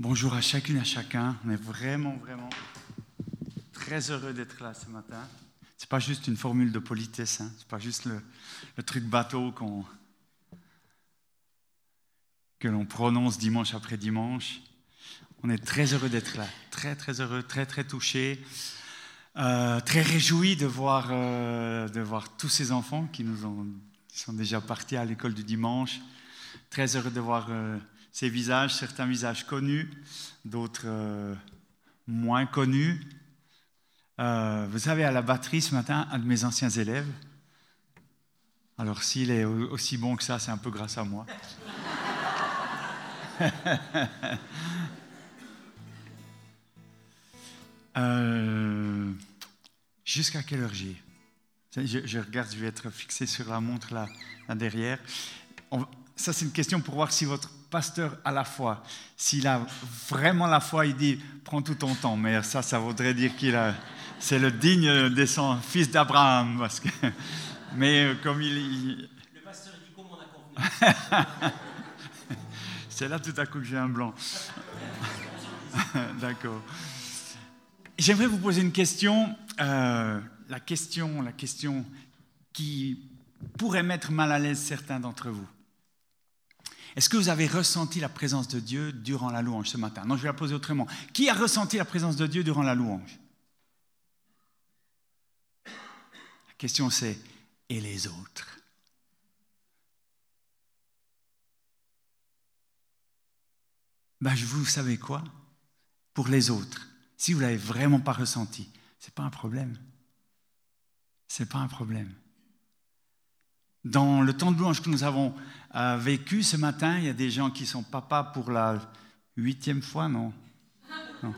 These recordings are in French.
Bonjour à chacune et à chacun. On est vraiment, vraiment très heureux d'être là ce matin. Ce n'est pas juste une formule de politesse, hein. ce n'est pas juste le, truc bateau que l'on prononce dimanche après dimanche. On est très heureux d'être là, très, très heureux, très, très touché, euh, très réjoui de voir, euh, de voir tous ces enfants qui nous ont, qui sont déjà partis à l'école du dimanche. Très heureux de voir euh, ces visages, certains visages connus, d'autres euh, moins connus. Euh, vous savez, à la batterie ce matin, un de mes anciens élèves. Alors s'il est au- aussi bon que ça, c'est un peu grâce à moi. Euh, Jusqu'à quelle heure j'ai je, je regarde, je vais être fixé sur la montre là, là derrière. Ça, c'est une question pour voir si votre pasteur a la foi. S'il a vraiment la foi, il dit prends tout ton temps. Mais ça, ça voudrait dire qu'il a. C'est le digne descendant, fils d'Abraham. Parce que, mais comme il, il- Le pasteur il dit comme on a convenu. C'est là tout à coup que j'ai un blanc. D'accord. J'aimerais vous poser une question, euh, la question, la question qui pourrait mettre mal à l'aise certains d'entre vous. Est-ce que vous avez ressenti la présence de Dieu durant la louange ce matin? Non, je vais la poser autrement. Qui a ressenti la présence de Dieu durant la louange? La question c'est et les autres? Ben, vous savez quoi? Pour les autres, si vous l'avez vraiment pas ressenti, c'est pas un problème. C'est pas un problème. Dans le temps de louange que nous avons euh, vécu ce matin, il y a des gens qui sont papas pour la huitième fois, non, Non.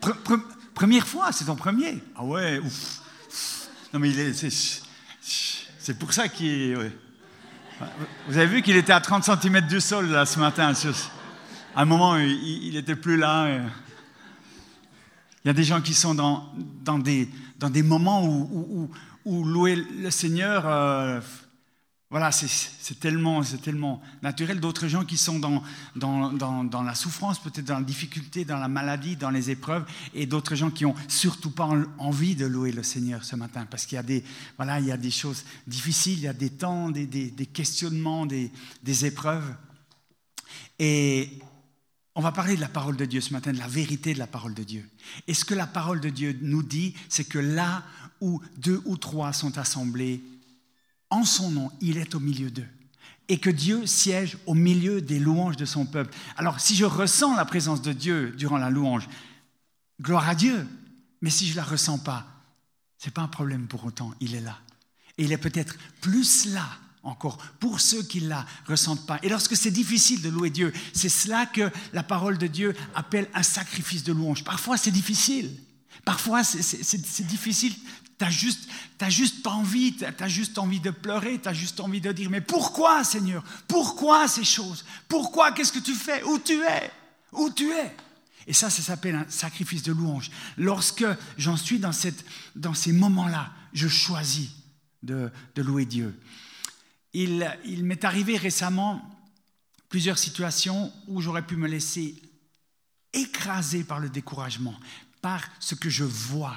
Pre- pre- première fois, c'est ton premier. Ah ouais, ouf. Non mais il est, c'est, pour ça qu'il est. Vous avez vu qu'il était à 30 cm du sol là ce matin. à un moment, il n'était plus là. Il y a des gens qui sont dans, des, moments où louer le Seigneur, euh, voilà, c'est- tellement, tellement naturel. D'autres gens qui sont dans, la souffrance, peut-être dans la difficulté, dans la maladie, dans les épreuves, et d'autres gens qui ont surtout pas en- envie de louer le Seigneur ce matin, parce qu'il y a des, voilà, il y a des choses difficiles, il y a des temps, des questionnements, des, des épreuves. Et on va parler de la parole de Dieu ce matin, de la vérité de la parole de Dieu. Et ce que la parole de Dieu nous dit, c'est que là où deux ou trois sont assemblés en son nom, il est au milieu d'eux. Et que Dieu siège au milieu des louanges de son peuple. Alors, si je ressens la présence de Dieu durant la louange, gloire à Dieu. Mais si je ne la ressens pas, ce n'est pas un problème pour autant, il est là. Et il est peut-être plus là encore pour ceux qui ne la ressentent pas. Et lorsque c'est difficile de louer Dieu, c'est cela que la parole de Dieu appelle un sacrifice de louange. Parfois c'est difficile. Parfois c'est- difficile. Tu n'as juste, t'as juste envie, tu as juste envie de pleurer, tu as juste envie de dire, mais pourquoi Seigneur? Pourquoi ces choses? Pourquoi? Qu'est-ce que tu fais? Où tu es? Où tu es? Et ça, ça s'appelle un sacrifice de louange. Lorsque j'en suis dans, cette, dans ces moments-là, je choisis de, de louer Dieu. Il, il m'est arrivé récemment plusieurs situations où j'aurais pu me laisser écraser par le découragement, par ce que je vois,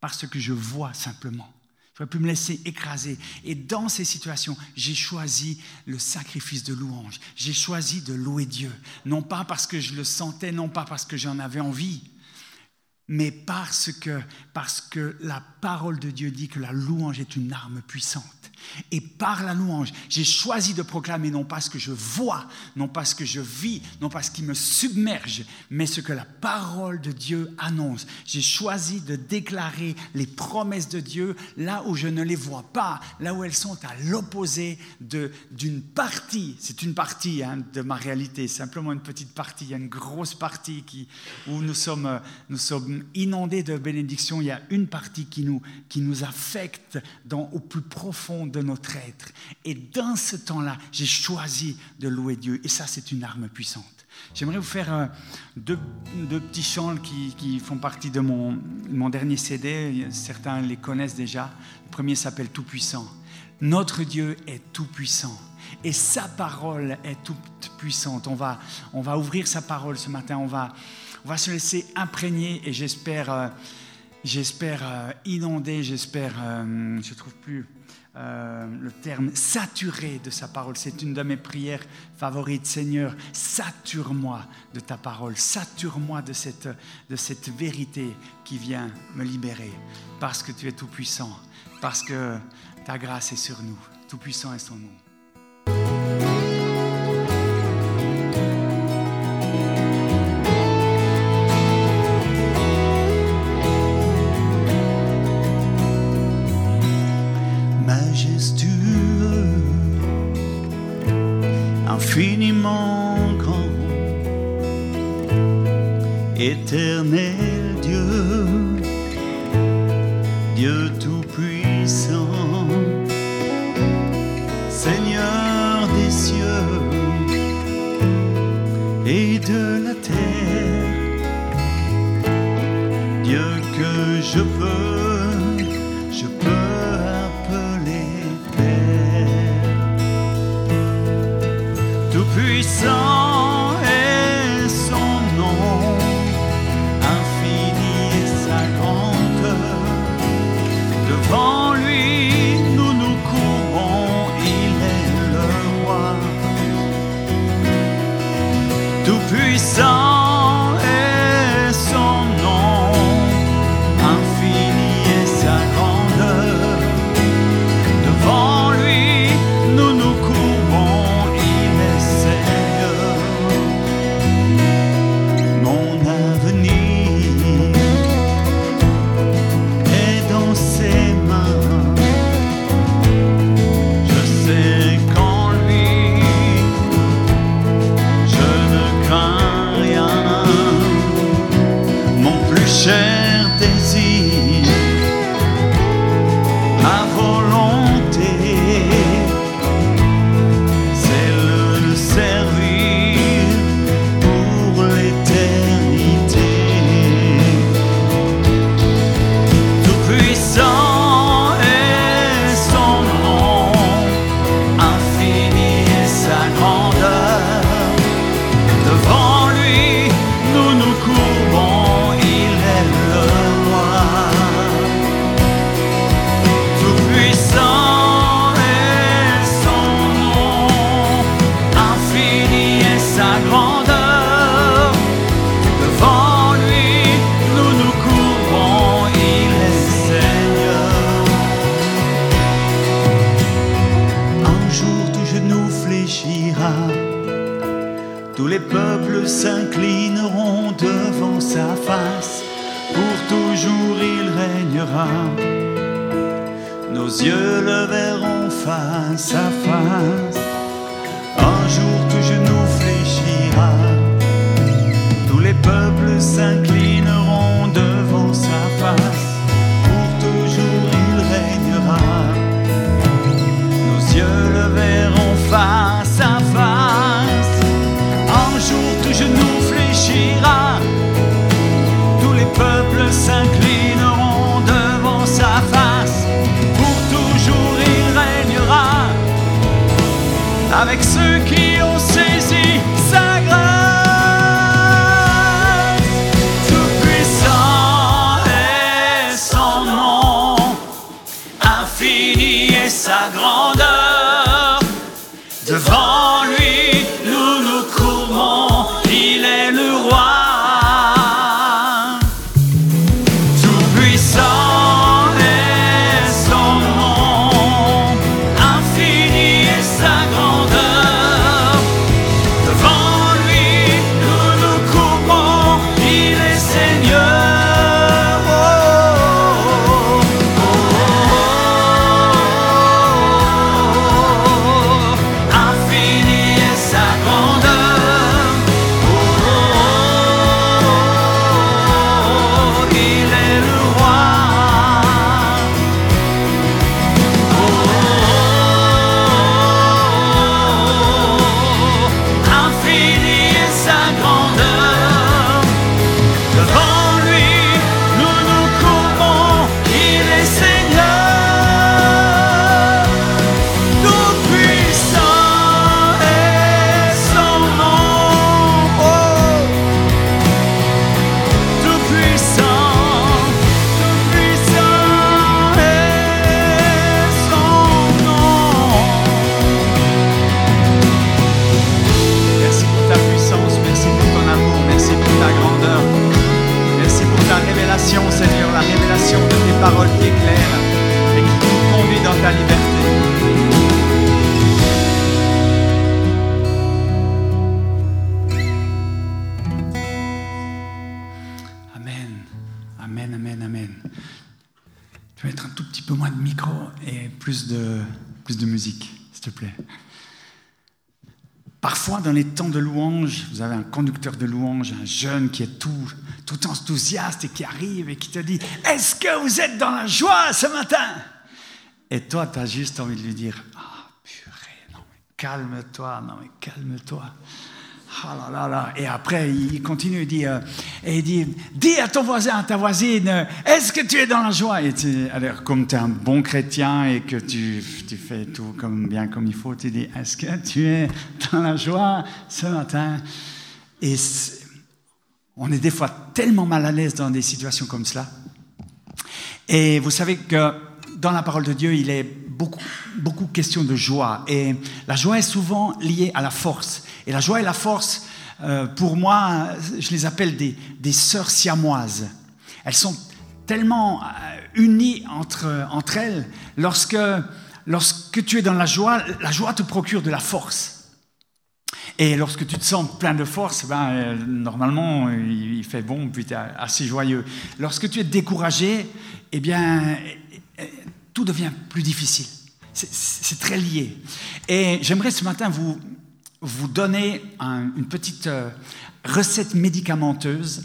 par ce que je vois simplement. J'aurais pu me laisser écraser. Et dans ces situations, j'ai choisi le sacrifice de louange. J'ai choisi de louer Dieu. Non pas parce que je le sentais, non pas parce que j'en avais envie, mais parce parce que la parole de Dieu dit que la louange est une arme puissante. Et par la louange, j'ai choisi de proclamer non pas ce que je vois, non pas ce que je vis, non pas ce qui me submerge, mais ce que la parole de Dieu annonce. J'ai choisi de déclarer les promesses de Dieu là où je ne les vois pas, là où elles sont à l'opposé d'une partie, c'est une partie hein, de ma réalité, simplement une petite partie, il y a une grosse partie qui, où nous sommes, nous sommes inondés de bénédictions, il y a une partie qui nous, qui nous affecte au plus profond de notre être. Et dans ce temps-là, j'ai choisi de louer Dieu. Et ça, c'est une arme puissante. J'aimerais vous faire euh, deux, deux petits chants qui, qui, font partie de mon, mon dernier CD. Certains les connaissent déjà. Le premier s'appelle Tout-Puissant. Notre Dieu est tout-puissant. Et sa parole est toute puissante. On va, on va ouvrir sa parole ce matin. On va, on va se laisser imprégner et j'espère... Euh, j'espère euh, inondé, j'espère, euh, je trouve plus euh, le terme saturé de sa parole. C'est une de mes prières favorites. Seigneur, sature-moi de ta parole, sature-moi de cette, de cette vérité qui vient me libérer, parce que tu es tout-puissant, parce que ta grâce est sur nous. Tout-puissant est son nom. It till tout puissant. Nos yeux le verront face à face. Un jour tout genou fléchira. Tous les peuples s'inclinent. avec ceux qui temps de louange, vous avez un conducteur de louange, un jeune qui est tout, tout enthousiaste et qui arrive et qui te dit Est-ce que vous êtes dans la joie ce matin? Et toi, tu as juste envie de lui dire Ah, purée, non, mais calme-toi, non, mais calme-toi. Ah. Et après, il continue, il dit, euh, et il dit, dis à ton voisin, à ta voisine, est-ce que tu es dans la joie? Et tu, alors, comme tu es un bon chrétien et que tu, tu fais tout comme, bien comme il faut, tu dis, est-ce que tu es dans la joie ce matin? Et on est des fois tellement mal à l'aise dans des situations comme cela. Et vous savez que dans la parole de Dieu, il est beaucoup, beaucoup question de joie. Et la joie est souvent liée à la force. Et la joie et la force, euh, pour moi, je les appelle des, des sœurs siamoises. Elles sont tellement euh, unies entre, entre elles. Lorsque, lorsque tu es dans la joie, la joie te procure de la force. Et lorsque tu te sens plein de force, ben, euh, normalement, il fait bon, puis tu es assez joyeux. Lorsque tu es découragé, eh bien, tout devient plus difficile. C'est- très lié. Et j'aimerais ce matin vous, vous donner un- une petite euh, recette médicamenteuse,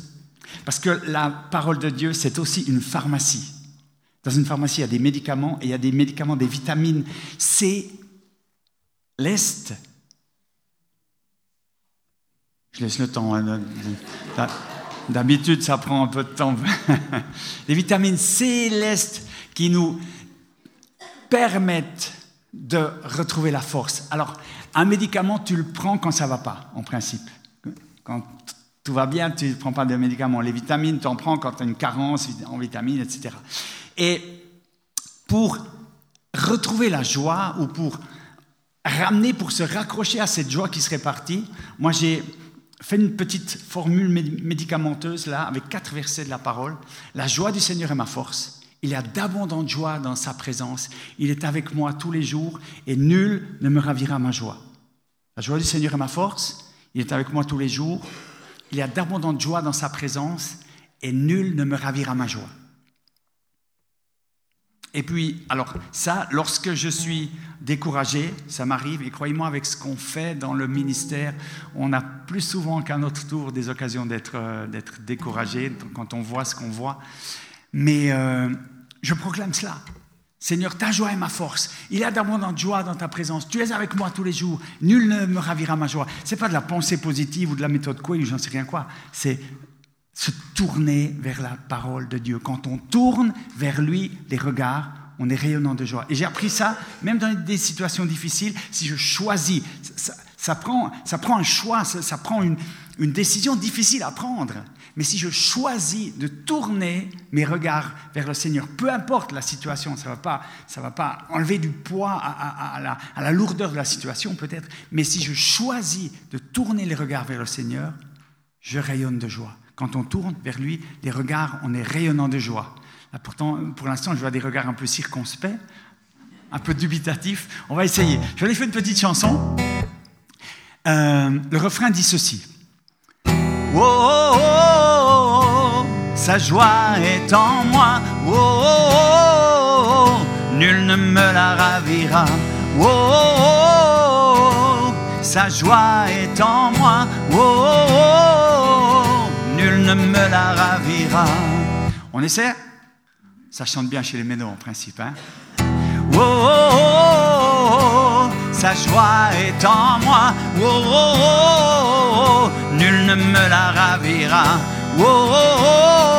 parce que la parole de Dieu, c'est aussi une pharmacie. Dans une pharmacie, il y a des médicaments, et il y a des médicaments, des vitamines C, l'Est, je laisse le temps. hein. D'habitude, ça prend un peu de temps. Les vitamines célestes qui nous permettent de retrouver la force. Alors, un médicament, tu le prends quand ça va pas, en principe. Quand tout va bien, tu ne prends pas de médicaments. Les vitamines, tu en prends quand tu as une carence en vitamines, etc. Et pour retrouver la joie ou pour ramener, pour se raccrocher à cette joie qui serait partie, moi j'ai fait une petite formule médi- médicamenteuse là, avec quatre versets de la parole. La joie du Seigneur est ma force. Il y a d'abondantes joies dans sa présence. Il est avec moi tous les jours et nul ne me ravira ma joie. La joie du Seigneur est ma force. Il est avec moi tous les jours. Il y a d'abondantes joies dans sa présence et nul ne me ravira ma joie. Et puis, alors ça, lorsque je suis découragé, ça m'arrive, et croyez-moi, avec ce qu'on fait dans le ministère, on a plus souvent qu'à notre tour des occasions d'être euh, découragé quand on voit ce qu'on voit. Mais euh, je proclame cela. Seigneur, ta joie est ma force. Il y a d'abondante joie dans ta présence. Tu es avec moi tous les jours. Nul ne me ravira ma joie. C'est pas de la pensée positive ou de la méthode quoi ou j'en sais rien quoi. C'est se tourner vers la parole de Dieu. Quand on tourne vers lui les regards, on est rayonnant de joie. Et j'ai appris ça, même dans des situations difficiles, si je choisis, ça, prend, ça prend un choix, ça, prend une décision difficile à prendre. Mais si je choisis de tourner mes regards vers le Seigneur, peu importe la situation, ça ne va, pas- va pas enlever du poids à, la, lourdeur de la situation peut-être, mais si je choisis de tourner les regards vers le Seigneur, je rayonne de joie. Quand on tourne vers lui, les regards, on est rayonnant de joie. Là, pourtant, pour l'instant, je vois des regards un peu circonspects, un peu dubitatifs. On va essayer. Je vais aller faire une petite chanson. Euh, le refrain dit ceci. Oh, oh, oh, sa joie est en moi. Oh, oh, oh, oh, nul ne me la ravira. Oh, oh, oh, oh, sa joie est en moi. Oh, oh, oh, oh, nul ne me la ravira. On essaie? Ça chante bien chez les ménos en principe. Hein Oh, oh, oh, oh, oh, sa joie est en moi. Oh, oh, oh, oh, oh, nul ne me la ravira. Oh, oh, oh, oh, oh,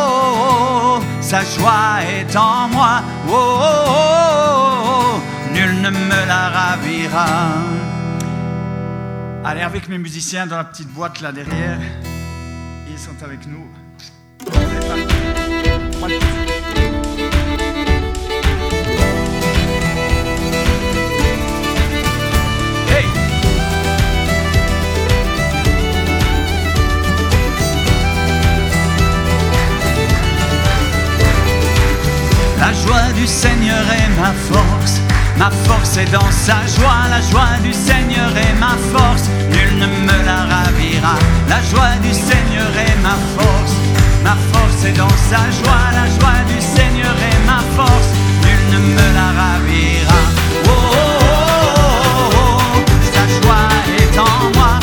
sa joie est en moi. Oh, oh, oh, oh, oh, nul ne me la ravira. Allez, avec mes musiciens dans la petite boîte là derrière. Ils sont avec nous. La joie du Seigneur est ma force. Ma force est dans sa joie, la joie du Seigneur est ma force, nul ne me la ravira. La joie du Seigneur est ma force, ma force est dans sa joie, la joie du Seigneur est ma force, nul ne me la ravira. Oh, oh, joie est en moi.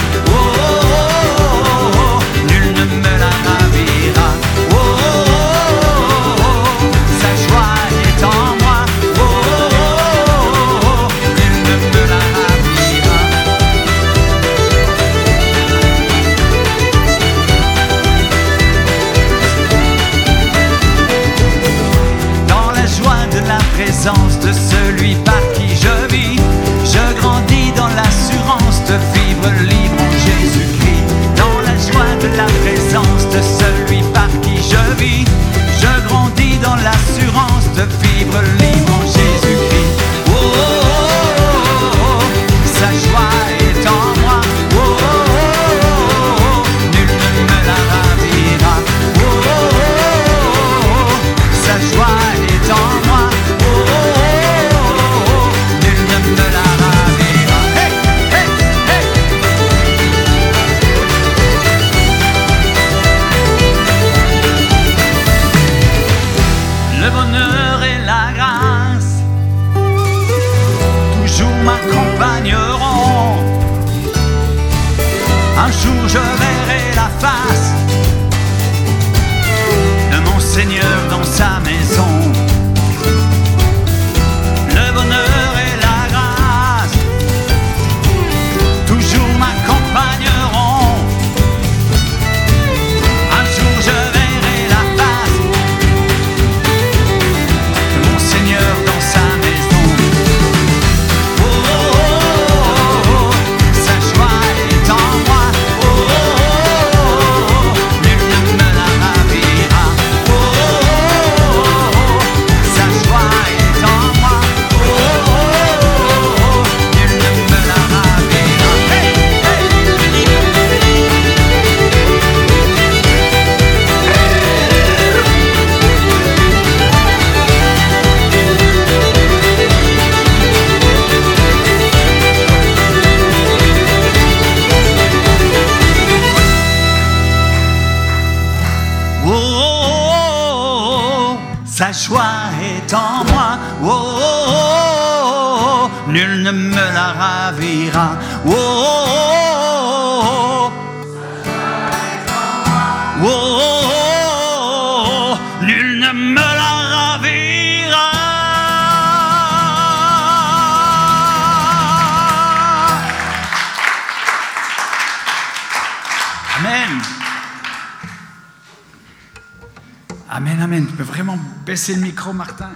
Baisser le micro, Martin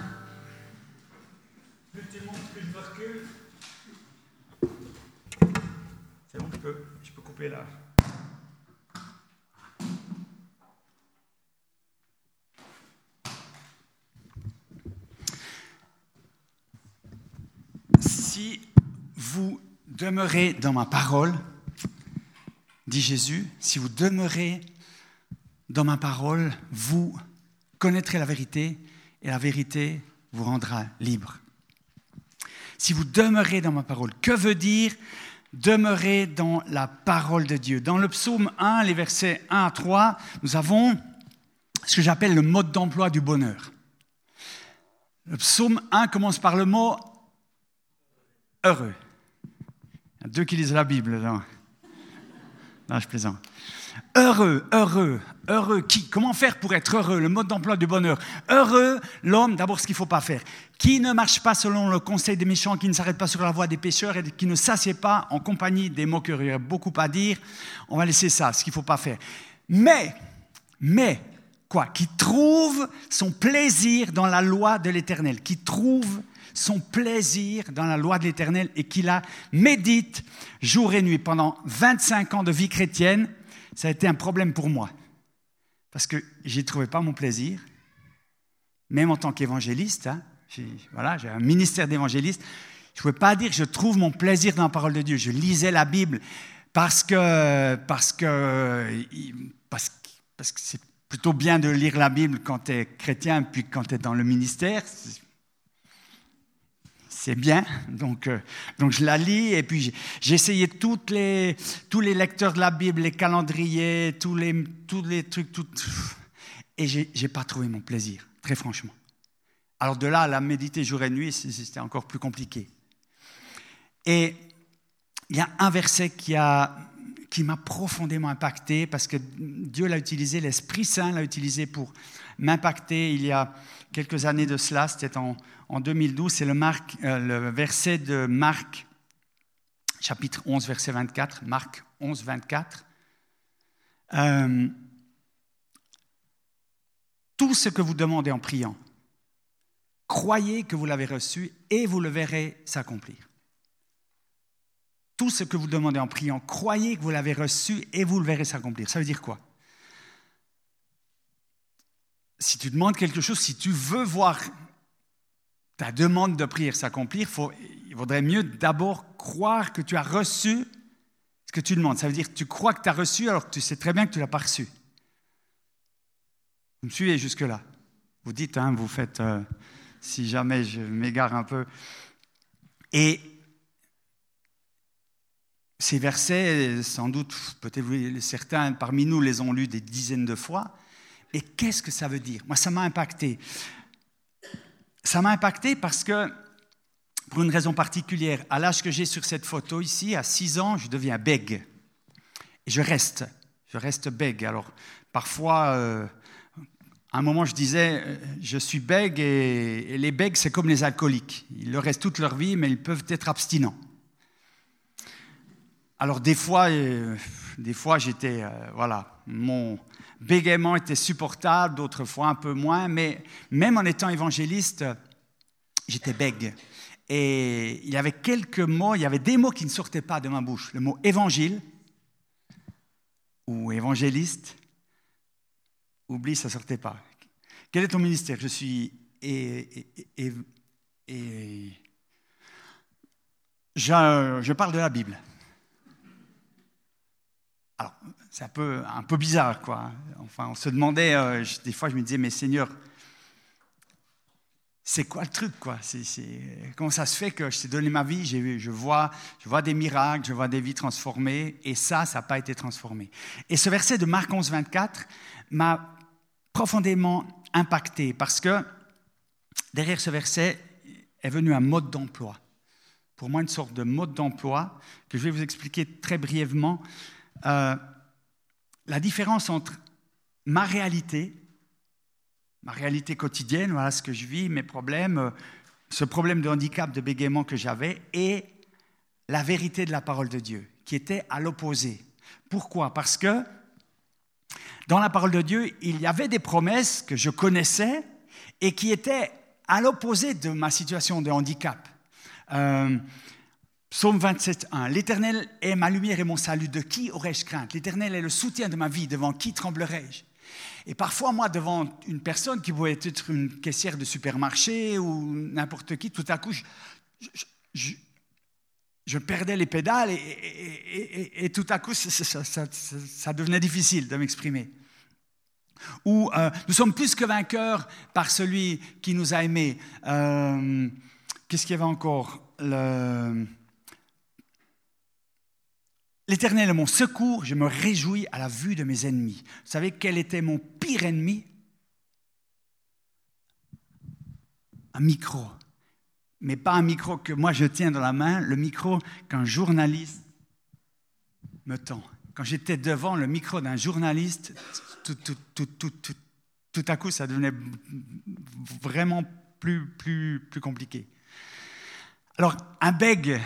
C'est bon, je peux, je peux couper là. Si vous demeurez dans ma parole, dit Jésus, si vous demeurez dans ma parole, vous connaîtrez la vérité et la vérité vous rendra libre. Si vous demeurez dans ma parole, que veut dire demeurer dans la parole de Dieu? Dans le psaume 1, les versets 1 à 3, nous avons ce que j'appelle le mode d'emploi du bonheur. Le psaume 1 commence par le mot heureux. Il y a deux qui lisent la Bible. Là. Non, je plaisante. Heureux, heureux, heureux. Qui Comment faire pour être heureux? Le mode d'emploi du bonheur. Heureux, l'homme, d'abord ce qu'il ne faut pas faire. Qui ne marche pas selon le conseil des méchants, qui ne s'arrête pas sur la voie des pécheurs et qui ne s'assied pas en compagnie des moqueurs? Il y a beaucoup à dire. On va laisser ça, ce qu'il ne faut pas faire. Mais, mais, quoi? Qui trouve son plaisir dans la loi de l'éternel. Qui trouve son plaisir dans la loi de l'Éternel et qui la médite jour et nuit. Pendant 25 ans de vie chrétienne, ça a été un problème pour moi. Parce que je n'y trouvais pas mon plaisir, même en tant qu'évangéliste. Hein, j'ai, un ministère d'évangéliste. Je ne pouvais pas dire que je trouve mon plaisir dans la parole de Dieu. Je lisais la Bible parce que, parce que, parce que c'est plutôt bien de lire la Bible quand tu es chrétien puis quand tu es dans le ministère c'est bien. Donc, euh, donc je la lis et puis j'ai essayé les, tous les lecteurs de la Bible, les calendriers, tous les, tous les trucs, tout, et j'ai n'ai pas trouvé mon plaisir, très franchement. Alors de là à la méditer jour et nuit, c'était encore plus compliqué. Et il y a un verset qui a qui m'a profondément impacté parce que Dieu l'a utilisé, l'Esprit Saint l'a utilisé pour m'impacter il y a quelques années de cela, c'était en, en 2012, c'est le, euh, le, verset de Marc, chapitre 11, verset 24, Marc 11, 24. Euh, tout ce que vous demandez en priant, croyez que vous l'avez reçu et vous le verrez s'accomplir. Tout ce que vous demandez en priant, croyez que vous l'avez reçu et vous le verrez s'accomplir. Ça veut dire quoi? Si tu demandes quelque chose, si tu veux voir ta demande de prière s'accomplir, il vaudrait mieux d'abord croire que tu as reçu ce que tu demandes. Ça veut dire que tu crois que tu as reçu alors que tu sais très bien que tu ne l'as pas reçu. Vous me suivez jusque-là Vous dites, hein, vous faites, euh, si jamais je m'égare un peu. Et ces versets, sans doute, peut-être certains parmi nous les ont lus des dizaines de fois. Et qu'est-ce que ça veut dire? Moi, ça m'a impacté. Ça m'a impacté parce que, pour une raison particulière, à l'âge que j'ai sur cette photo ici, à 6 ans, je deviens bègue. Et je reste, je reste bègue. Alors, parfois, euh, à un moment, je disais, euh, je suis bègue et, les bègues, c'est comme les alcooliques. Ils le restent toute leur vie, mais ils peuvent être abstinents. Alors, des fois, euh, des fois j'étais, voilà, mon, bégaiement était supportable, d'autres fois un peu moins, mais même en étant évangéliste, j'étais bègue. Et il y avait quelques mots, il y avait des mots qui ne sortaient pas de ma bouche. Le mot évangile ou évangéliste, oublie, ça ne sortait pas. Quel est ton ministère? Je suis. Et, je parle de la Bible. Alors, c'est un peu, un peu bizarre, quoi. Enfin, on se demandait, euh, des fois, je me disais, mais Seigneur, c'est quoi le truc, quoi? Comment ça se fait que je t'ai donné ma vie, je, vois, je vois des miracles, je vois des vies transformées, et ça, ça n'a pas été transformé. Et ce verset de Marc 11, 24 m'a profondément impacté, parce que derrière ce verset est venu un mode d'emploi. Pour moi, une sorte de mode d'emploi que je vais vous expliquer très brièvement. Euh, la différence entre ma réalité, ma réalité quotidienne, voilà ce que je vis, mes problèmes, euh, ce problème de handicap, de bégaiement que j'avais, et la vérité de la parole de Dieu, qui était à l'opposé. Pourquoi? Parce que dans la parole de Dieu, il y avait des promesses que je connaissais et qui étaient à l'opposé de ma situation de handicap. Euh, Psaume 27, 1. L'Éternel est ma lumière et mon salut. De qui aurais-je crainte? L'Éternel est le soutien de ma vie. Devant qui tremblerais-je Et parfois, moi, devant une personne qui pouvait être une caissière de supermarché ou n'importe qui, tout à coup, je, perdais les pédales et, tout à coup, ça devenait difficile de m'exprimer où euh, nous sommes plus que vainqueurs par celui qui nous a aimés. Euh, qu'est-ce qu'il y avait encore? L'Éternel est mon secours, je me réjouis à la vue de mes ennemis. Vous savez quel était mon pire ennemi? Un micro. Mais pas un micro que moi je tiens dans la main, le micro qu'un journaliste me tend. Quand j'étais devant le micro d'un journaliste, tout, à coup, ça devenait vraiment plus, plus, plus compliqué. Alors, un bègue,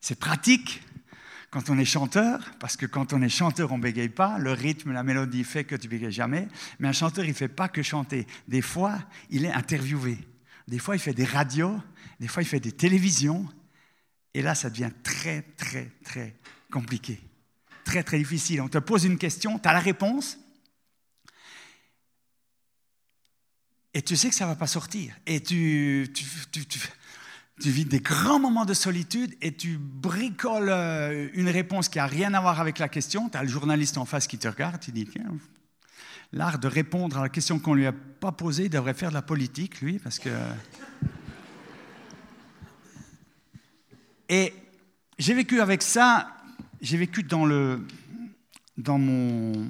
c'est pratique quand on est chanteur, parce que quand on est chanteur, on bégaye pas. Le rythme, la mélodie fait que tu bégayes jamais. Mais un chanteur, il fait pas que chanter. Des fois, il est interviewé. Des fois, il fait des radios. Des fois, il fait des télévisions. Et là, ça devient très, très, très compliqué. Très, très difficile. On te pose une question, tu as la réponse, Et tu sais que ça ne va pas sortir. Et tu, tu, tu, vis des grands moments de solitude et tu bricoles euh, une réponse qui n'a rien à voir avec la question. Tu as le journaliste en face qui te regarde, tu dis, tiens, l'art de répondre à la question qu'on ne lui a pas posée, il devrait faire de la politique, lui, parce que... Et j'ai vécu avec ça, j'ai vécu dans, le, dans mon,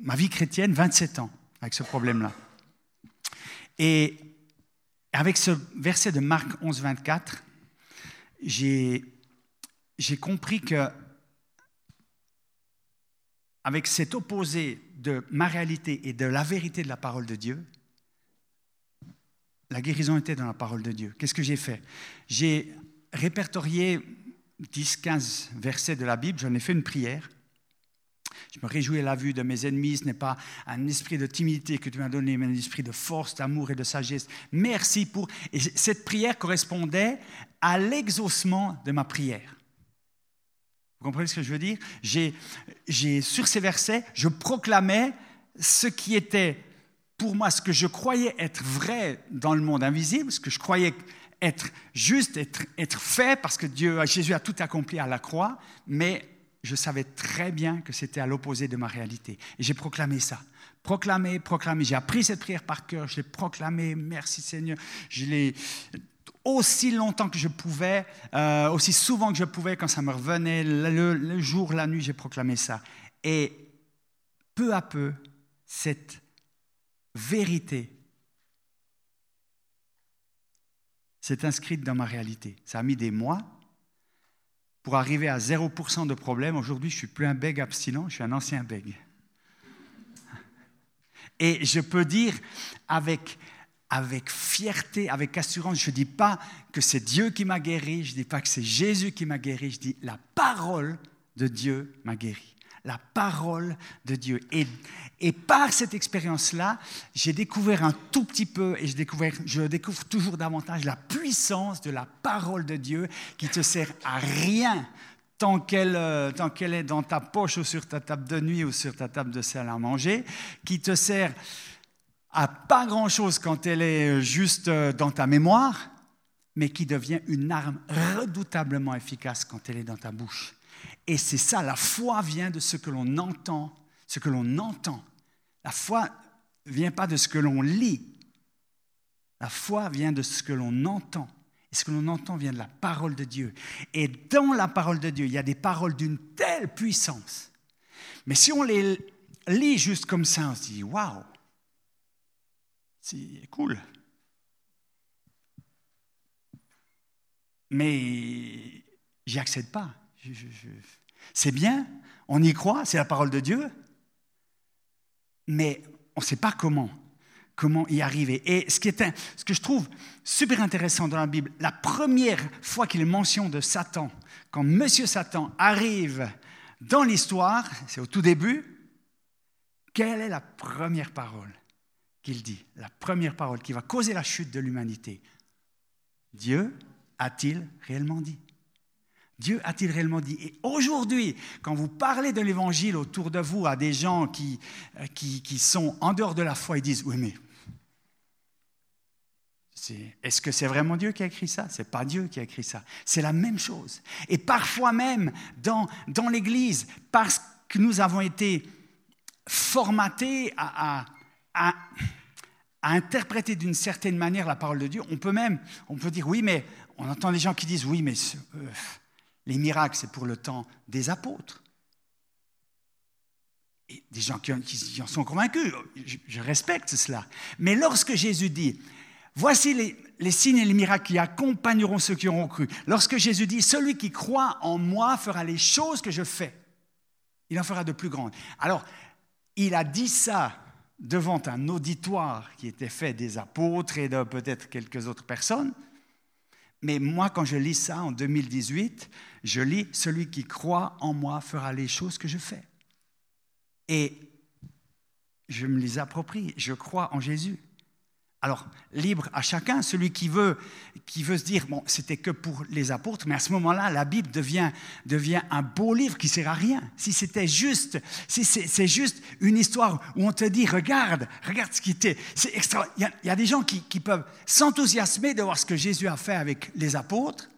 ma vie chrétienne 27 ans avec ce problème-là. Et avec ce verset de Marc 11, 24, j'ai compris que avec cet opposé de ma réalité et de la vérité de la parole de Dieu, la guérison était dans la parole de Dieu. Qu'est-ce que j'ai fait? J'ai répertorié 10, 15 versets de la Bible, j'en ai fait une prière. Je me réjouis à la vue de mes ennemis. Ce n'est pas un esprit de timidité que tu m'as donné, mais un esprit de force, d'amour et de sagesse. Merci pour. Et cette prière correspondait à l'exaucement de ma prière. Vous comprenez ce que je veux dire? J'ai, Sur ces versets, je proclamais ce qui était pour moi, ce que je croyais être vrai dans le monde invisible, ce que je croyais être juste, être, être fait, parce que Dieu, Jésus a tout accompli à la croix, mais je savais très bien que c'était à l'opposé de ma réalité. Et j'ai proclamé ça. Proclamé, proclamé. J'ai appris cette prière par cœur, je l'ai proclamé, merci Seigneur. Je l'ai aussi longtemps que je pouvais, euh, aussi souvent que je pouvais, quand ça me revenait, le jour, la nuit, j'ai proclamé ça. Et peu à peu, cette vérité s'est inscrite dans ma réalité. Ça a mis des mois, pour arriver à 0% de problème. Aujourd'hui, je suis plus un bègue abstinent, je suis un ancien bègue. Et je peux dire avec, avec fierté, avec assurance, je ne dis pas que c'est Dieu qui m'a guéri, je ne dis pas que c'est Jésus qui m'a guéri, je dis la parole de Dieu m'a guéri la parole de Dieu. Et, par cette expérience-là, j'ai découvert un tout petit peu, et je, découvert, je découvre toujours davantage la puissance de la parole de Dieu qui te sert à rien tant qu'elle, euh, tant qu'elle est dans ta poche ou sur ta table de nuit ou sur ta table de salle à manger, qui te sert à pas grand-chose quand elle est juste euh, dans ta mémoire, mais qui devient une arme redoutablement efficace quand elle est dans ta bouche. Et c'est ça, la foi vient de ce que l'on entend, ce que l'on entend. La foi ne vient pas de ce que l'on lit. La foi vient de ce que l'on entend. Et ce que l'on entend vient de la parole de Dieu. Et dans la parole de Dieu, il y a des paroles d'une telle puissance. Mais si on les lit juste comme ça, on se dit, waouh, c'est cool. mais j'y accède pas. C'est bien, on y croit, c'est la parole de Dieu, mais on ne sait pas comment, comment y arriver. Et ce, qui est que je trouve super intéressant dans la Bible, la première fois qu'il est mention de Satan, quand Monsieur Satan arrive dans l'histoire, c'est au tout début, quelle est la première parole qu'il dit? La première parole qui va causer la chute de l'humanité. Dieu a-t-il réellement dit? Dieu a-t-il réellement dit? Et aujourd'hui, quand vous parlez de l'évangile autour de vous à des gens qui, euh, sont en dehors de la foi, ils disent Oui, mais est-ce que c'est vraiment Dieu qui a écrit ça? C'est pas Dieu qui a écrit ça. C'est la même chose. Et parfois même dans, dans l'Église, parce que nous avons été formatés à, interpréter d'une certaine manière la parole de Dieu, on peut même, on peut dire oui, mais on entend des gens qui disent oui, mais euh, les miracles, c'est pour le temps des apôtres. Et des gens qui, en sont convaincus, je, respecte cela. Mais lorsque Jésus dit, voici les, les signes et les miracles qui accompagneront ceux qui auront cru, lorsque Jésus dit, celui qui croit en moi fera les choses que je fais, il en fera de plus grandes. Alors, il a dit ça devant un auditoire qui était fait des apôtres et de peut-être quelques autres personnes. Mais moi, quand je lis ça en 2018, je lis Celui qui croit en moi fera les choses que je fais. Et je me les approprie. Je crois en Jésus. Alors, libre à chacun, celui qui veut, qui veut se dire, bon, c'était que pour les apôtres, mais à ce moment-là, la Bible devient, devient un beau livre qui sert à rien. Si c'était juste, si c'est juste une histoire où on te dit, regarde, regarde ce qui était, c'est extra. Il y, a, des gens qui, qui peuvent s'enthousiasmer de voir ce que Jésus a fait avec les apôtres,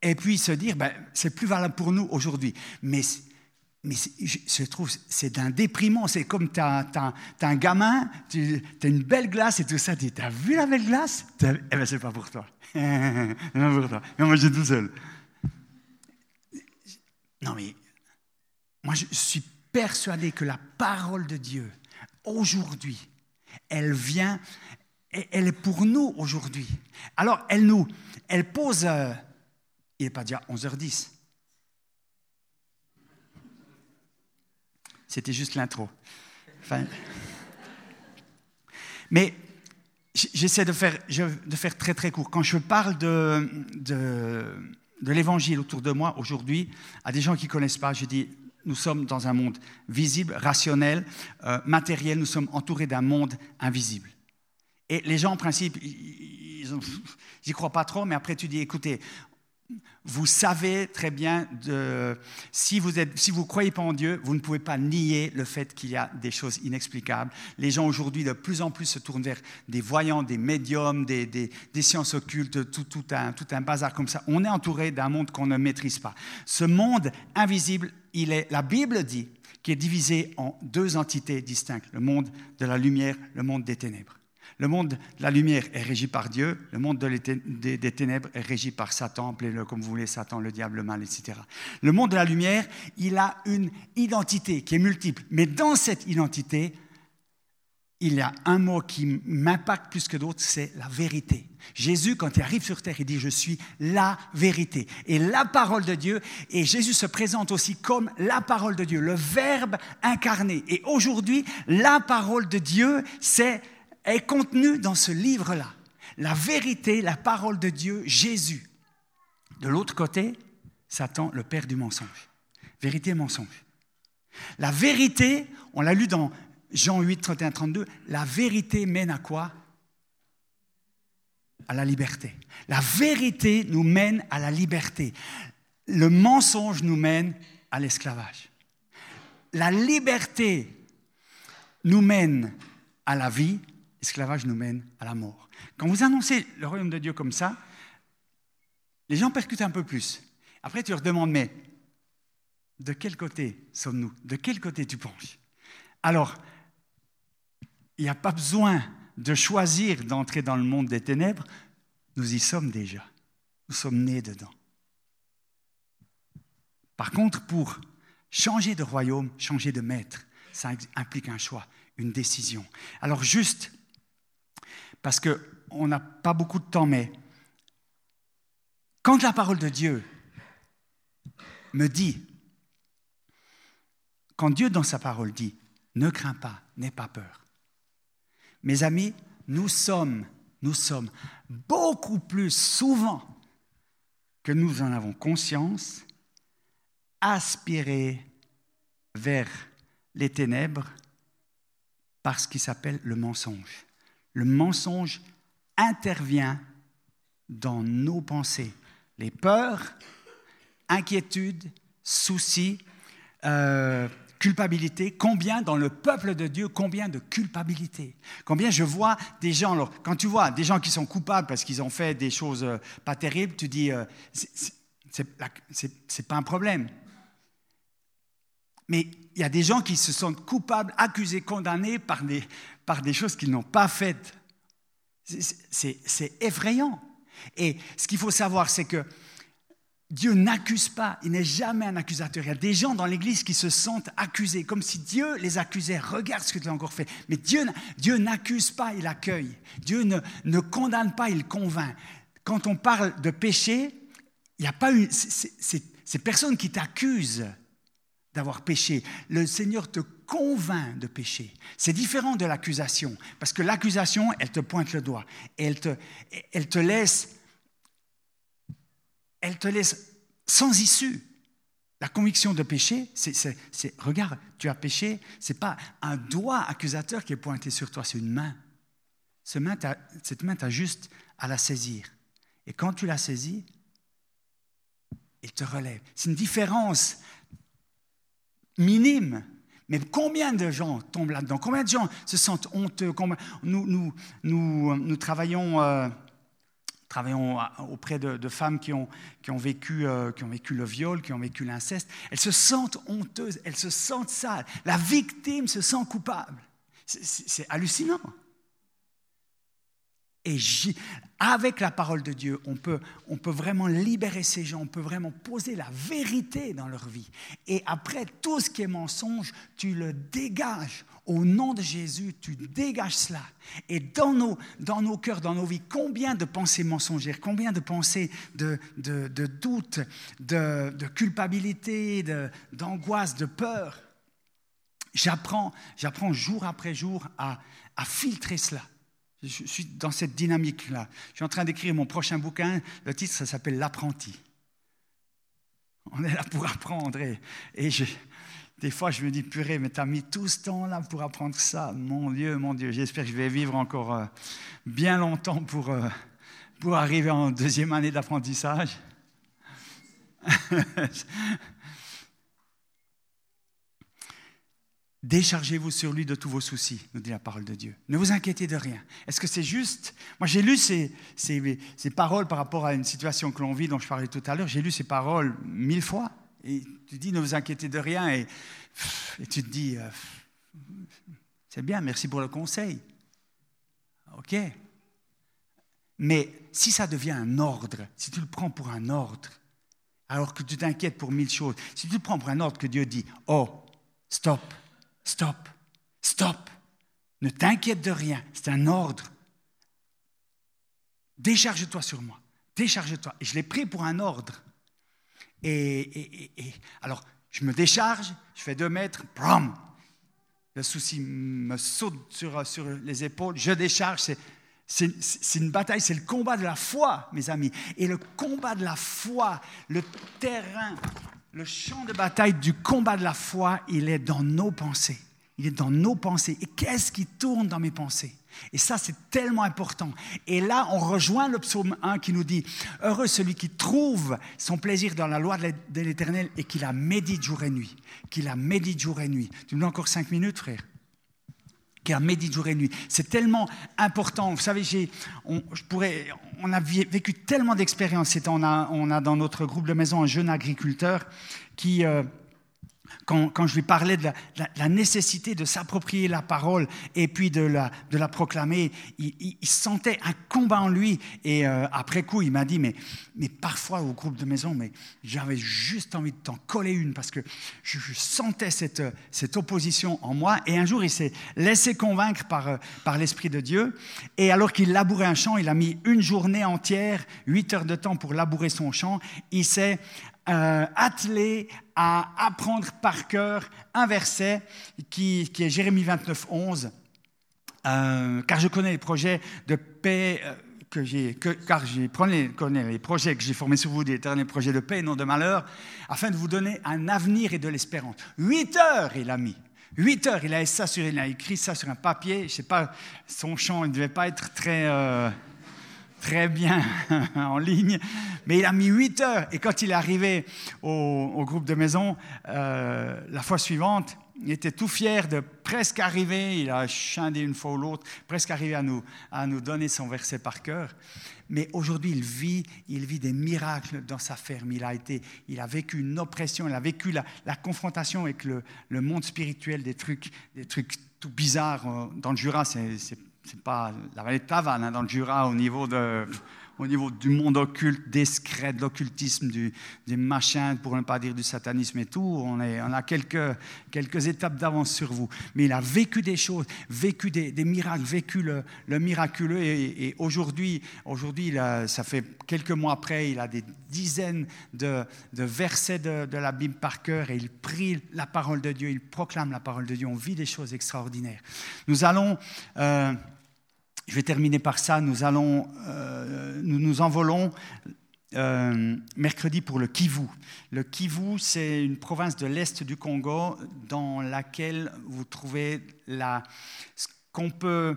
et puis se dire, ben, c'est plus valable pour nous aujourd'hui. Mais mais je trouve c'est d'un déprimant. C'est comme tu as, un gamin, tu as une belle glace et tout ça. Tu as vu la belle glace? Eh bien, c'est pas pour toi. pas pour toi. Moi, j'ai tout seul. Non, mais moi, je suis persuadé que la parole de Dieu, aujourd'hui, elle vient, elle est pour nous aujourd'hui. Alors, elle nous, elle pose, euh, il n'est pas déjà 11h10. C'était juste l'intro. mais j'essaie de faire, de faire très très court. Quand je parle de, de, l'évangile autour de moi aujourd'hui, à des gens qui ne connaissent pas, je dis nous sommes dans un monde visible, rationnel, euh, matériel, nous sommes entourés d'un monde invisible. Et les gens, en principe, ils n'y croient pas trop, mais après tu dis, écoutez, vous savez très bien, de, si vous ne si vous croyez pas en Dieu, vous ne pouvez pas nier le fait qu'il y a des choses inexplicables. Les gens aujourd'hui de plus en plus se tournent vers des voyants, des médiums, des, des, sciences occultes, tout, tout, un, tout un bazar comme ça. On est entouré d'un monde qu'on ne maîtrise pas. Ce monde invisible, il est, la Bible dit, qu'il est divisé en deux entités distinctes, le monde de la lumière, le monde des ténèbres. Le monde de la lumière est régi par Dieu, le monde des, ténèbres est régi par Satan, appelez-le comme vous voulez, Satan, le diable, le mal, etc. Le monde de la lumière, il a une identité qui est multiple, mais dans cette identité, il y a un mot qui m'impacte plus que d'autres, c'est la vérité. Jésus, quand il arrive sur terre, il dit, je suis la vérité. Et la parole de Dieu, et Jésus se présente aussi comme la parole de Dieu, le Verbe incarné. Et aujourd'hui, la parole de Dieu, c'est est contenue dans ce livre-là. La vérité, la parole de Dieu, Jésus. De l'autre côté, Satan, le père du mensonge. Vérité et mensonge. La vérité, on l'a lu dans Jean 8, 31, 32, la vérité mène à quoi? À la liberté. La vérité nous mène à la liberté. Le mensonge nous mène à l'esclavage. La liberté nous mène à la vie, l'esclavage nous mène à la mort. Quand vous annoncez le royaume de Dieu comme ça, les gens percutent un peu plus. Après, tu leur demandes, mais de quel côté sommes-nous? De quel côté tu penches? Alors, il n'y a pas besoin de choisir d'entrer dans le monde des ténèbres, nous y sommes déjà. Nous sommes nés dedans. Par contre, pour changer de royaume, changer de maître, ça implique un choix, une décision. Alors juste parce qu'on n'a pas beaucoup de temps, mais Quand la parole de Dieu me dit, quand Dieu dans sa parole dit, ne crains pas, n'aie pas peur. Mes amis, nous sommes, nous sommes beaucoup plus souvent que nous en avons conscience, aspirés vers les ténèbres par ce qui s'appelle le mensonge. Le mensonge intervient dans nos pensées. Les peurs, inquiétudes, soucis, euh, culpabilité. Combien dans le peuple de Dieu, combien de culpabilité Combien je vois des gens, alors, quand tu vois des gens qui sont coupables parce qu'ils ont fait des choses euh, pas terribles, tu dis, euh, c'est pas un problème. Mais il y a des gens qui se sentent coupables, accusés, condamnés par des, par des choses qu'ils n'ont pas faites. C'est effrayant. Et ce qu'il faut savoir, c'est que Dieu n'accuse pas, il n'est jamais un accusateur. Il y a des gens dans l'Église qui se sentent accusés, comme si Dieu les accusait. Regarde ce que tu as encore fait. Mais Dieu, Dieu n'accuse pas, il accueille. Dieu ne, ne condamne pas, il convainc. Quand on parle de péché, il n'y a pas une. C'est personne qui t'accuse d'avoir péché. Le Seigneur te convainc de pécher. C'est différent de l'accusation, parce que l'accusation, elle te pointe le doigt, elle te, elle te laisse, elle te laisse sans issue. La conviction de péché, c'est, regarde, tu as péché, c'est pas un doigt accusateur qui est pointé sur toi, c'est une main. Cette main, cette main, tu as juste à la saisir. Et quand tu la saisis, il te relève. C'est une différence minime. Mais combien de gens tombent là-dedans? Combien de gens se sentent honteux? Nous, nous, nous, nous, travaillons, euh, travaillons auprès de, femmes qui ont, qui, ont vécu, euh, qui ont vécu le viol, qui ont vécu l'inceste. Elles se sentent honteuses, elles se sentent sales. La victime se sent coupable. C'est hallucinant. Et avec la parole de Dieu, on peut, on peut vraiment libérer ces gens, on peut vraiment poser la vérité dans leur vie. Et après, tout ce qui est mensonge, tu le dégages. Au nom de Jésus, tu dégages cela. Et dans nos, dans nos cœurs, dans nos vies, combien de pensées mensongères, combien de pensées de, de, de doute, de, de culpabilité, d'angoisse, de, peur? J'apprends, j'apprends jour après jour à, à filtrer cela je suis dans cette dynamique-là. Je suis en train d'écrire mon prochain bouquin. Le titre, ça s'appelle L'apprenti. On est là pour apprendre. Et, des fois, je me dis, purée, mais tu as mis tout ce temps-là pour apprendre ça. Mon Dieu, mon Dieu, j'espère que je vais vivre encore euh, bien longtemps pour, euh, pour arriver en deuxième année d'apprentissage. Déchargez-vous sur lui de tous vos soucis, nous dit la parole de Dieu. Ne vous inquiétez de rien. Est-ce que c'est juste? Moi, j'ai lu ces, ces, paroles par rapport à une situation que l'on vit, dont je parlais tout à l'heure. J'ai lu ces paroles mille fois. Et tu dis, ne vous inquiétez de rien. Et, et tu te dis, euh, c'est bien, merci pour le conseil. OK. Mais si ça devient un ordre, si tu le prends pour un ordre, alors que tu t'inquiètes pour mille choses, si tu le prends pour un ordre que Dieu dit, oh, stop Stop, stop. Ne t'inquiète de rien, c'est un ordre. Décharge-toi sur moi, décharge-toi. Et je l'ai pris pour un ordre. Et, alors, je me décharge, je fais deux mètres, bram, le souci me saute sur, sur les épaules, je décharge, c'est une bataille, c'est le combat de la foi, mes amis. Et le combat de la foi, le terrain le champ de bataille du combat de la foi, il est dans nos pensées. Il est dans nos pensées. Et qu'est-ce qui tourne dans mes pensées? Et ça, c'est tellement important. Et là, on rejoint le psaume 1 qui nous dit, Heureux celui qui trouve son plaisir dans la loi de l'Éternel et qui la médite jour et nuit. Qui la médite jour et nuit. Tu me donnes encore cinq minutes, frère? A médite jour et nuit. C'est tellement important. Vous savez, pourrais, on a vécu tellement d'expériences. On a, on a dans notre groupe de maison un jeune agriculteur qui, euh, quand, je lui parlais de la, nécessité de s'approprier la parole et puis de la, proclamer, il, sentait un combat en lui. Et euh, après coup, il m'a dit, mais, parfois au groupe de maison, mais j'avais juste envie de t'en coller une parce que je, sentais cette, cette opposition en moi. Et un jour, il s'est laissé convaincre par, euh, par l'Esprit de Dieu. Et alors qu'il labourait un champ, il a mis une journée entière, huit heures de temps pour labourer son champ. Il s'est euh, attelé à apprendre par cœur un verset qui, est Jérémie 29, 11. Euh, car je connais les projets de paix euh, que j'ai, car je connais les projets que j'ai formés sur vous, des éternels projets de paix et non de malheur, afin de vous donner un avenir et de l'espérance. Huit heures il a mis. Huit heures, il a, il a écrit ça sur un papier. Je ne sais pas, son chant ne devait pas être très très bien en ligne, mais il a mis 8 heures. Et quand il est arrivé au, groupe de maison, euh, la fois suivante, il était tout fier de presque arriver, il a chanté une fois ou l'autre, presque arriver à nous, à nous donner son verset par cœur. Mais aujourd'hui, il vit, il vit des miracles dans sa ferme. Il a, été, il a vécu une oppression, il a vécu la, confrontation avec le, le, monde spirituel, des trucs, des trucs tout bizarres. Euh, dans le Jura, c'est c'est pas la vallée de Tavannes, hein, dans le Jura, au niveau, de, au niveau du monde occulte, discret, de l'occultisme, du, des machins, pour ne pas dire du satanisme et tout. On, est, on a quelques, quelques étapes d'avance sur vous. Mais il a vécu des choses, vécu des, des miracles, vécu le, le miraculeux. Et, aujourd'hui, aujourd'hui ça fait quelques mois après, il a des dizaines de, de versets de, de, la Bible par cœur et il prie la parole de Dieu, il proclame la parole de Dieu. On vit des choses extraordinaires. Nous allons. Euh, je vais terminer par ça. Nous, allons, euh, nous nous envolons euh, mercredi pour le Kivu. Le Kivu, c'est une province de l'est du Congo dans laquelle vous trouvez la, ce qu'on peut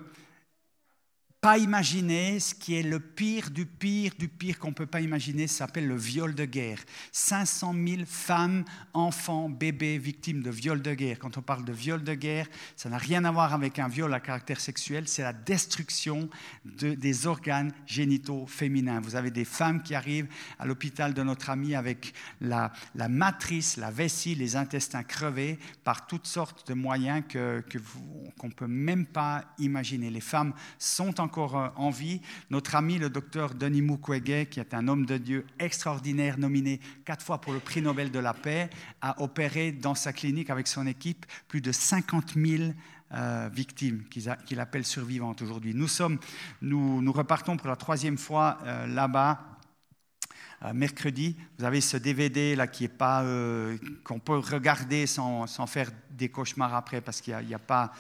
pas imaginer ce qui est le pire du pire du pire qu'on ne peut pas imaginer, ça s'appelle le viol de guerre. 500 000 femmes, enfants, bébés victimes de viol de guerre. Quand on parle de viol de guerre, ça n'a rien à voir avec un viol à caractère sexuel, c'est la destruction de, des organes génitaux féminins. Vous avez des femmes qui arrivent à l'hôpital de notre ami avec la, la, matrice, la vessie, les intestins crevés par toutes sortes de moyens qu'on que ne peut même pas imaginer. Les femmes sont encore euh, en vie. Notre ami, le docteur Denis Mukwege, qui est un homme de Dieu extraordinaire, nominé quatre fois pour le prix Nobel de la paix, a opéré dans sa clinique avec son équipe plus de 50 000 euh, victimes qu'il appelle survivantes aujourd'hui. Nous, sommes, nous, repartons pour la troisième fois euh, là-bas. mercredi, vous avez ce DVD là qui est pas qu'on peut regarder sans, sans, faire des cauchemars après parce qu'il n'y a, a, pas.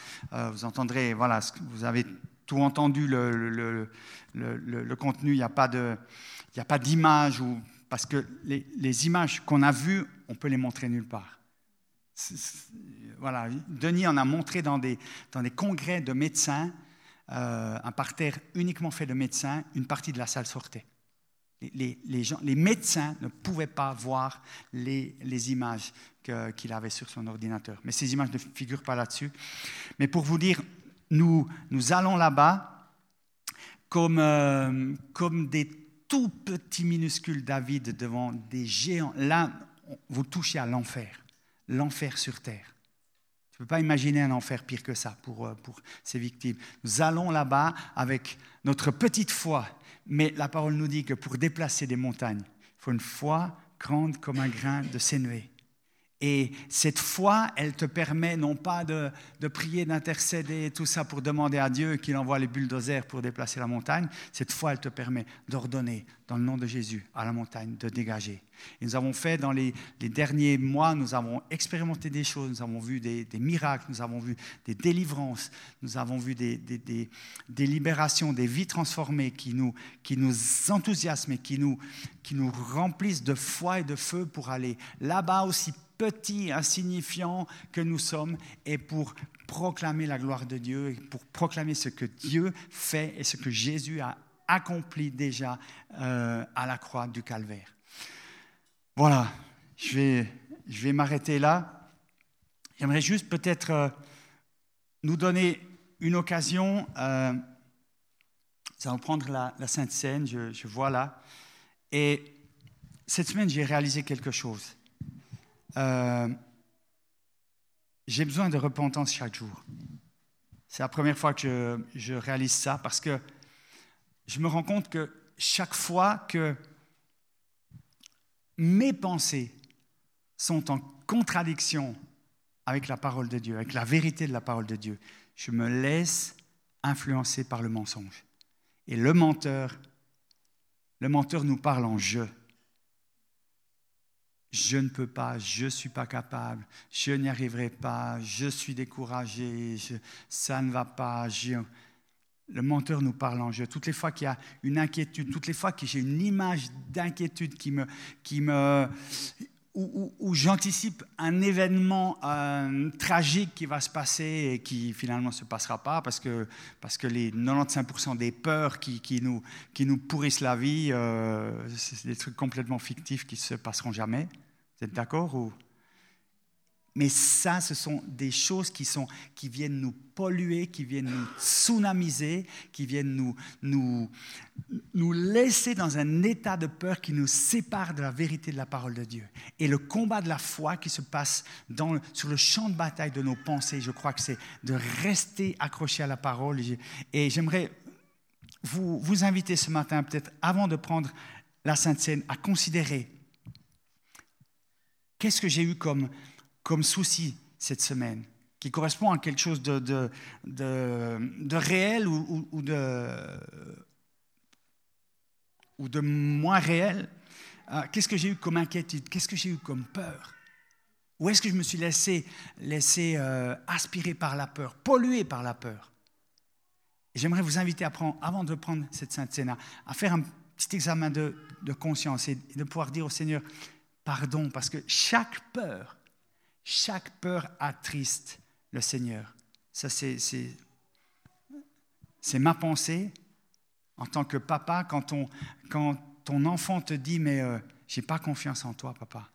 vous entendrez, voilà, vous avez tout entendu le, contenu, il n'y a pas d'image, parce que les, images qu'on a vues, on peut les montrer nulle part. voilà, Denis en a montré dans des, congrès de médecins, euh, un parterre uniquement fait de médecins, une partie de la salle sortait. Les, médecins ne pouvaient pas voir les images qu'il avait sur son ordinateur. Mais ces images ne figurent pas là-dessus. Mais pour vous dire, nous, nous allons là-bas comme, euh, comme des tout petits minuscules David devant des géants. Là, vous touchez à l'enfer, l'enfer sur terre. Je ne peux pas imaginer un enfer pire que ça pour, euh, pour ces victimes. Nous allons là-bas avec notre petite foi, mais la parole nous dit que pour déplacer des montagnes, il faut une foi grande comme un grain de sénévé. Et cette foi, elle te permet non pas de, prier, d'intercéder, tout ça pour demander à Dieu qu'il envoie les bulldozers pour déplacer la montagne. Cette foi, elle te permet d'ordonner dans le nom de Jésus à la montagne de dégager. Et nous avons fait dans les, derniers mois, nous avons expérimenté des choses, nous avons vu des, miracles, nous avons vu des délivrances, nous avons vu des, des, libérations, des vies transformées qui nous, qui nous enthousiasment et qui nous, qui nous remplissent de foi et de feu pour aller là-bas aussi petits, insignifiants que nous sommes, et pour proclamer la gloire de Dieu, et pour proclamer ce que Dieu fait et ce que Jésus a accompli déjà euh, à la croix du calvaire. Voilà, je vais, je vais m'arrêter là. J'aimerais juste peut-être euh, nous donner une occasion. Euh, nous allons prendre la, Sainte Seine, je, je vois là. Et cette semaine, j'ai réalisé quelque chose. Euh, j'ai besoin de repentance chaque jour. C'est la première fois que je, réalise ça parce que je me rends compte que chaque fois que mes pensées sont en contradiction avec la parole de Dieu, avec la vérité de la parole de Dieu, je me laisse influencer par le mensonge. Et le menteur, le menteur nous parle en je. Je ne peux pas, je ne suis pas capable, je n'y arriverai pas, je suis découragé, ça ne va pas. Le menteur nous parle en jeu. Toutes les fois qu'il y a une inquiétude, toutes les fois que j'ai une image d'inquiétude qui me, qui me, où, j'anticipe un événement euh, tragique qui va se passer et qui finalement ne se passera pas parce que, parce que les 95% des peurs qui, qui, nous, qui nous pourrissent la vie, euh, c'est des trucs complètement fictifs qui ne se passeront jamais. Vous êtes d'accord ou... Mais ça, ce sont des choses qui, sont, qui viennent nous polluer, qui viennent nous tsunamiser, qui viennent nous, nous, nous laisser dans un état de peur qui nous sépare de la vérité de la parole de Dieu. Et le combat de la foi qui se passe dans, sur le champ de bataille de nos pensées, je crois que c'est de rester accroché à la parole. Et j'aimerais vous, vous inviter ce matin, peut-être avant de prendre la Sainte Seine, à considérer qu'est-ce que j'ai eu comme comme souci cette semaine, qui correspond à quelque chose de, réel ou, ou, de, ou moins réel. Euh, qu'est-ce que j'ai eu comme inquiétude Qu'est-ce que j'ai eu comme peur? Où est-ce que je me suis laissé, laissé euh, aspirer par la peur, pollué par la peur? J'aimerais vous inviter à prendre, avant de prendre cette Sainte Sénat, à faire un petit examen de conscience et de pouvoir dire au Seigneur, pardon, parce que chaque peur chaque peur attriste le Seigneur. Ça, c'est, ma pensée en tant que papa quand, quand ton enfant te dit Mais euh, j'ai pas confiance en toi, papa.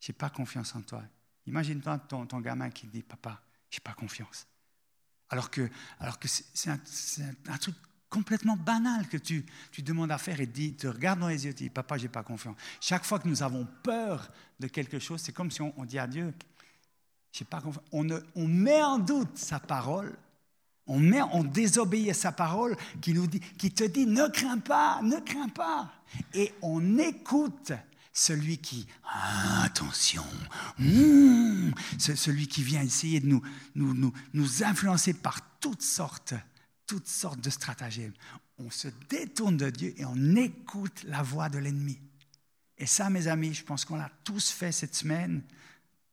J'ai pas confiance en toi. Imagine-toi ton, ton gamin qui dit Papa, j'ai pas confiance. Alors que, alors que c'est, un, truc complètement banal que tu, tu demandes à faire et dit, te regarde dans les yeux et dis, papa, j'ai pas confiance. Chaque fois que nous avons peur de quelque chose, c'est comme si on, dit à Dieu, j'ai pas confiance. On, on met en doute sa parole, on, met, on désobéit à sa parole qui, nous dit, qui te dit, ne crains pas, ne crains pas. Et on écoute celui qui, ah, attention, hmm, celui qui vient essayer de nous, nous, nous, nous influencer par toutes sortes toutes sortes de stratagèmes. On se détourne de Dieu et on écoute la voix de l'ennemi. Et ça, mes amis, je pense qu'on l'a tous fait cette semaine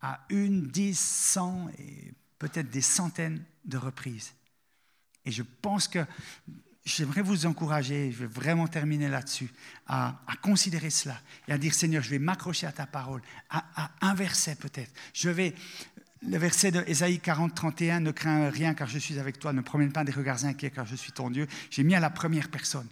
à une, dix, cent et peut-être des centaines de reprises. Et je pense que j'aimerais vous encourager, je vais vraiment terminer là-dessus, à, considérer cela et à dire Seigneur, je vais m'accrocher à ta parole, à, à un verset peut-être. Je vais le verset de Ésaïe 40, 31, ne crains rien car je suis avec toi, ne promène pas des regards inquiets car je suis ton Dieu. J'ai mis à la première personne.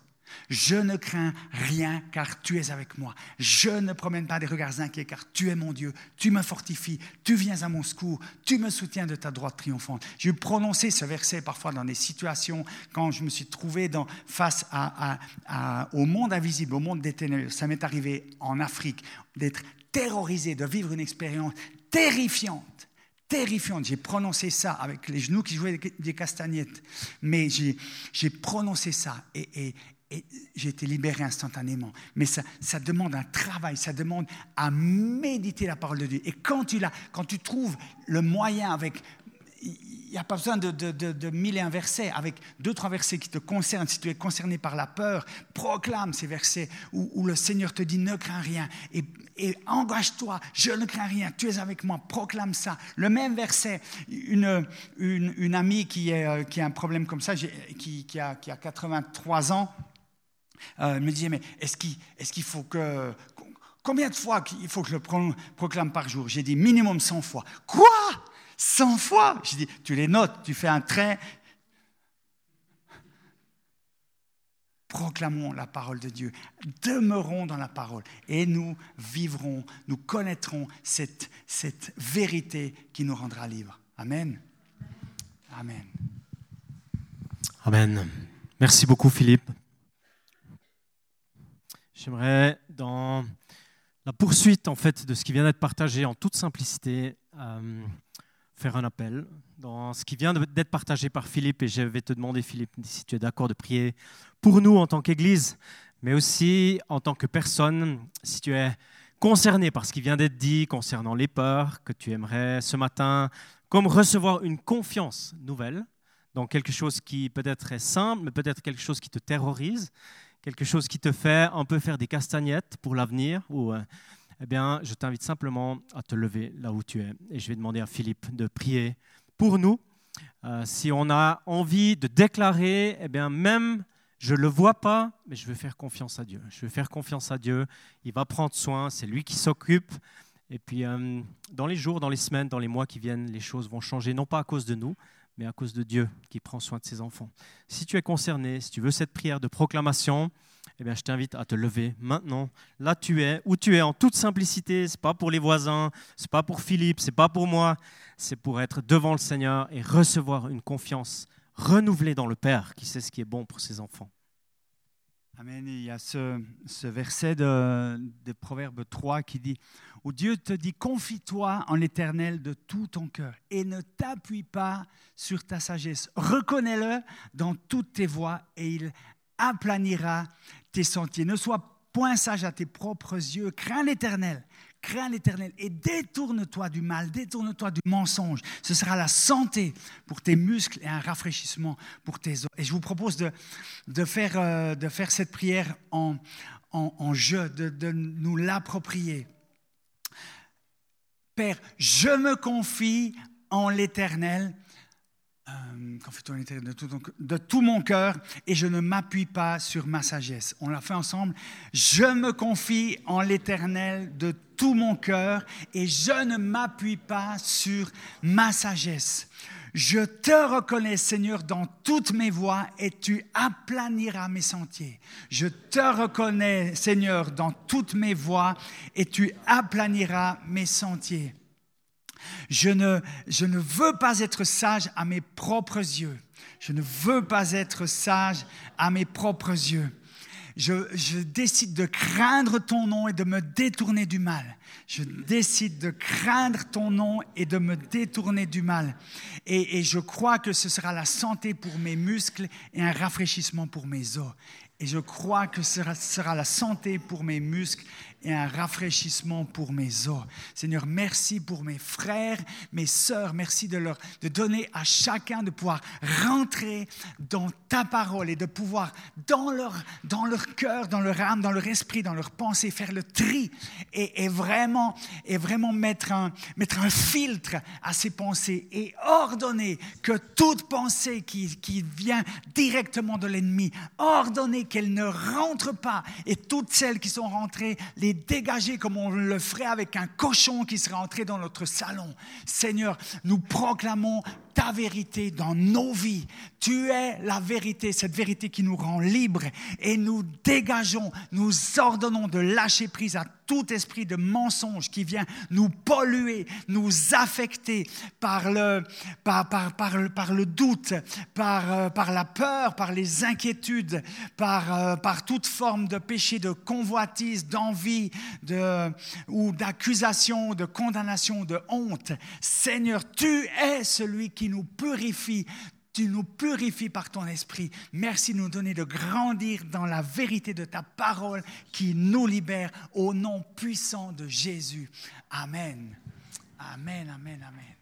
Je ne crains rien car tu es avec moi. Je ne promène pas des regards inquiets car tu es mon Dieu. Tu me fortifies, tu viens à mon secours, tu me soutiens de ta droite triomphante. J'ai prononcé ce verset parfois dans des situations quand je me suis trouvé dans, face au monde invisible, au monde des ténèbres. Ça m'est arrivé en Afrique d'être terrorisé, de vivre une expérience terrifiante terrifiante. J'ai prononcé ça avec les genoux qui jouaient des castagnettes. Mais j'ai prononcé ça et, j'ai été libéré instantanément. Mais ça, ça, demande un travail, ça demande à méditer la parole de Dieu. Et quand tu, quand tu trouves le moyen avec n'y a pas besoin de, mille et un versets. Avec deux, trois versets qui te concernent, si tu es concerné par la peur, proclame ces versets où, le Seigneur te dit ne crains rien et, engage-toi, je ne crains rien, tu es avec moi, proclame ça. Le même verset, une, amie euh, qui a un problème comme ça, qui, a, qui a 83 ans, euh, me disait mais est-ce qu'il est qu'il faut que. Combien de fois il faut que je le proclame par jour? J'ai dit minimum 100 fois. Quoi? 100 fois. Je dis, tu les notes, tu fais un trait. Proclamons la parole de Dieu, demeurons dans la parole et nous vivrons, nous connaîtrons cette, cette vérité qui nous rendra libres. Amen. Amen. Amen. Merci beaucoup Philippe. J'aimerais, dans la poursuite en fait de ce qui vient d'être partagé en toute simplicité, euh, faire un appel dans ce qui vient d'être partagé par Philippe. Et je vais te demander, Philippe, si tu es d'accord de prier pour nous en tant qu'Église, mais aussi en tant que personne, si tu es concerné par ce qui vient d'être dit concernant les peurs, que tu aimerais ce matin, comme recevoir une confiance nouvelle dans quelque chose qui peut-être est simple, mais peut-être quelque chose qui te terrorise, quelque chose qui te fait un peu faire des castagnettes pour l'avenir, ou euh, eh bien, je t'invite simplement à te lever là où tu es. Et je vais demander à Philippe de prier pour nous. Euh, si on a envie de déclarer, eh bien, même je ne le vois pas, mais je veux faire confiance à Dieu. Je veux faire confiance à Dieu. Il va prendre soin, c'est lui qui s'occupe. Et puis, euh, dans les jours, dans les semaines, dans les mois qui viennent, les choses vont changer, non pas à cause de nous, mais à cause de Dieu qui prend soin de ses enfants. Si tu es concerné, si tu veux cette prière de proclamation, eh bien, je t'invite à te lever maintenant. Là, tu es, où tu es, en toute simplicité. Ce n'est pas pour les voisins, ce n'est pas pour Philippe, ce n'est pas pour moi. C'est pour être devant le Seigneur et recevoir une confiance renouvelé dans le Père qui sait ce qui est bon pour ses enfants. Amen. Il y a ce, verset de, de, Proverbe 3 qui dit, où Dieu te dit, confie-toi en l'Éternel de tout ton cœur et ne t'appuie pas sur ta sagesse. Reconnais-le dans toutes tes voies et il aplanira tes sentiers. Ne sois point sage à tes propres yeux, crains l'Éternel crains l'Éternel et détourne-toi du mal, détourne-toi du mensonge. Ce sera la santé pour tes muscles et un rafraîchissement pour tes os. Et je vous propose de, euh, faire cette prière en, jeu, de, nous l'approprier. Père, je me confie en l'Éternel euh, de tout mon cœur et je ne m'appuie pas sur ma sagesse. On l'a fait ensemble. Je me confie en l'Éternel de tout mon cœur et je ne m'appuie pas sur ma sagesse. Je te reconnais, Seigneur, dans toutes mes voies et tu aplaniras mes sentiers. Je te reconnais, Seigneur, dans toutes mes voies et tu aplaniras mes sentiers. Je ne, je ne veux pas être sage à mes propres yeux. Je ne veux pas être sage à mes propres yeux. Je, décide de craindre ton nom et de me détourner du mal. Je décide de craindre ton nom et de me détourner du mal. Et je crois que ce sera la santé pour mes muscles et un rafraîchissement pour mes os. Et je crois que ce sera, la santé pour mes muscles et un rafraîchissement pour mes os. Seigneur, merci pour mes frères, mes sœurs. Merci de leur de donner à chacun de pouvoir rentrer dans ta parole et de pouvoir dans leur dans leur cœur, dans leur âme, dans leur esprit, dans leur pensée faire le tri et, et vraiment et vraiment mettre un mettre un filtre à ces pensées et ordonner que toute pensée qui qui vient directement de l'ennemi, ordonner qu'elle ne rentre pas et toutes celles qui sont rentrées les dégager comme on le ferait avec un cochon qui serait entré dans notre salon. Seigneur, nous proclamons ta vérité dans nos vies. Tu es la vérité, cette vérité qui nous rend libres et nous dégageons, nous ordonnons de lâcher prise à tout esprit de mensonge qui vient nous polluer, nous affecter par le, par, par, par, le doute, par, euh, par la peur, par les inquiétudes, par, euh, par toute forme de péché, de convoitise, d'envie de, ou d'accusation, de condamnation, de honte. Seigneur, tu es celui nous purifie. Tu nous purifies par ton esprit. Merci de nous donner de grandir dans la vérité de ta parole qui nous libère au nom puissant de Jésus. Amen. Amen, amen, amen.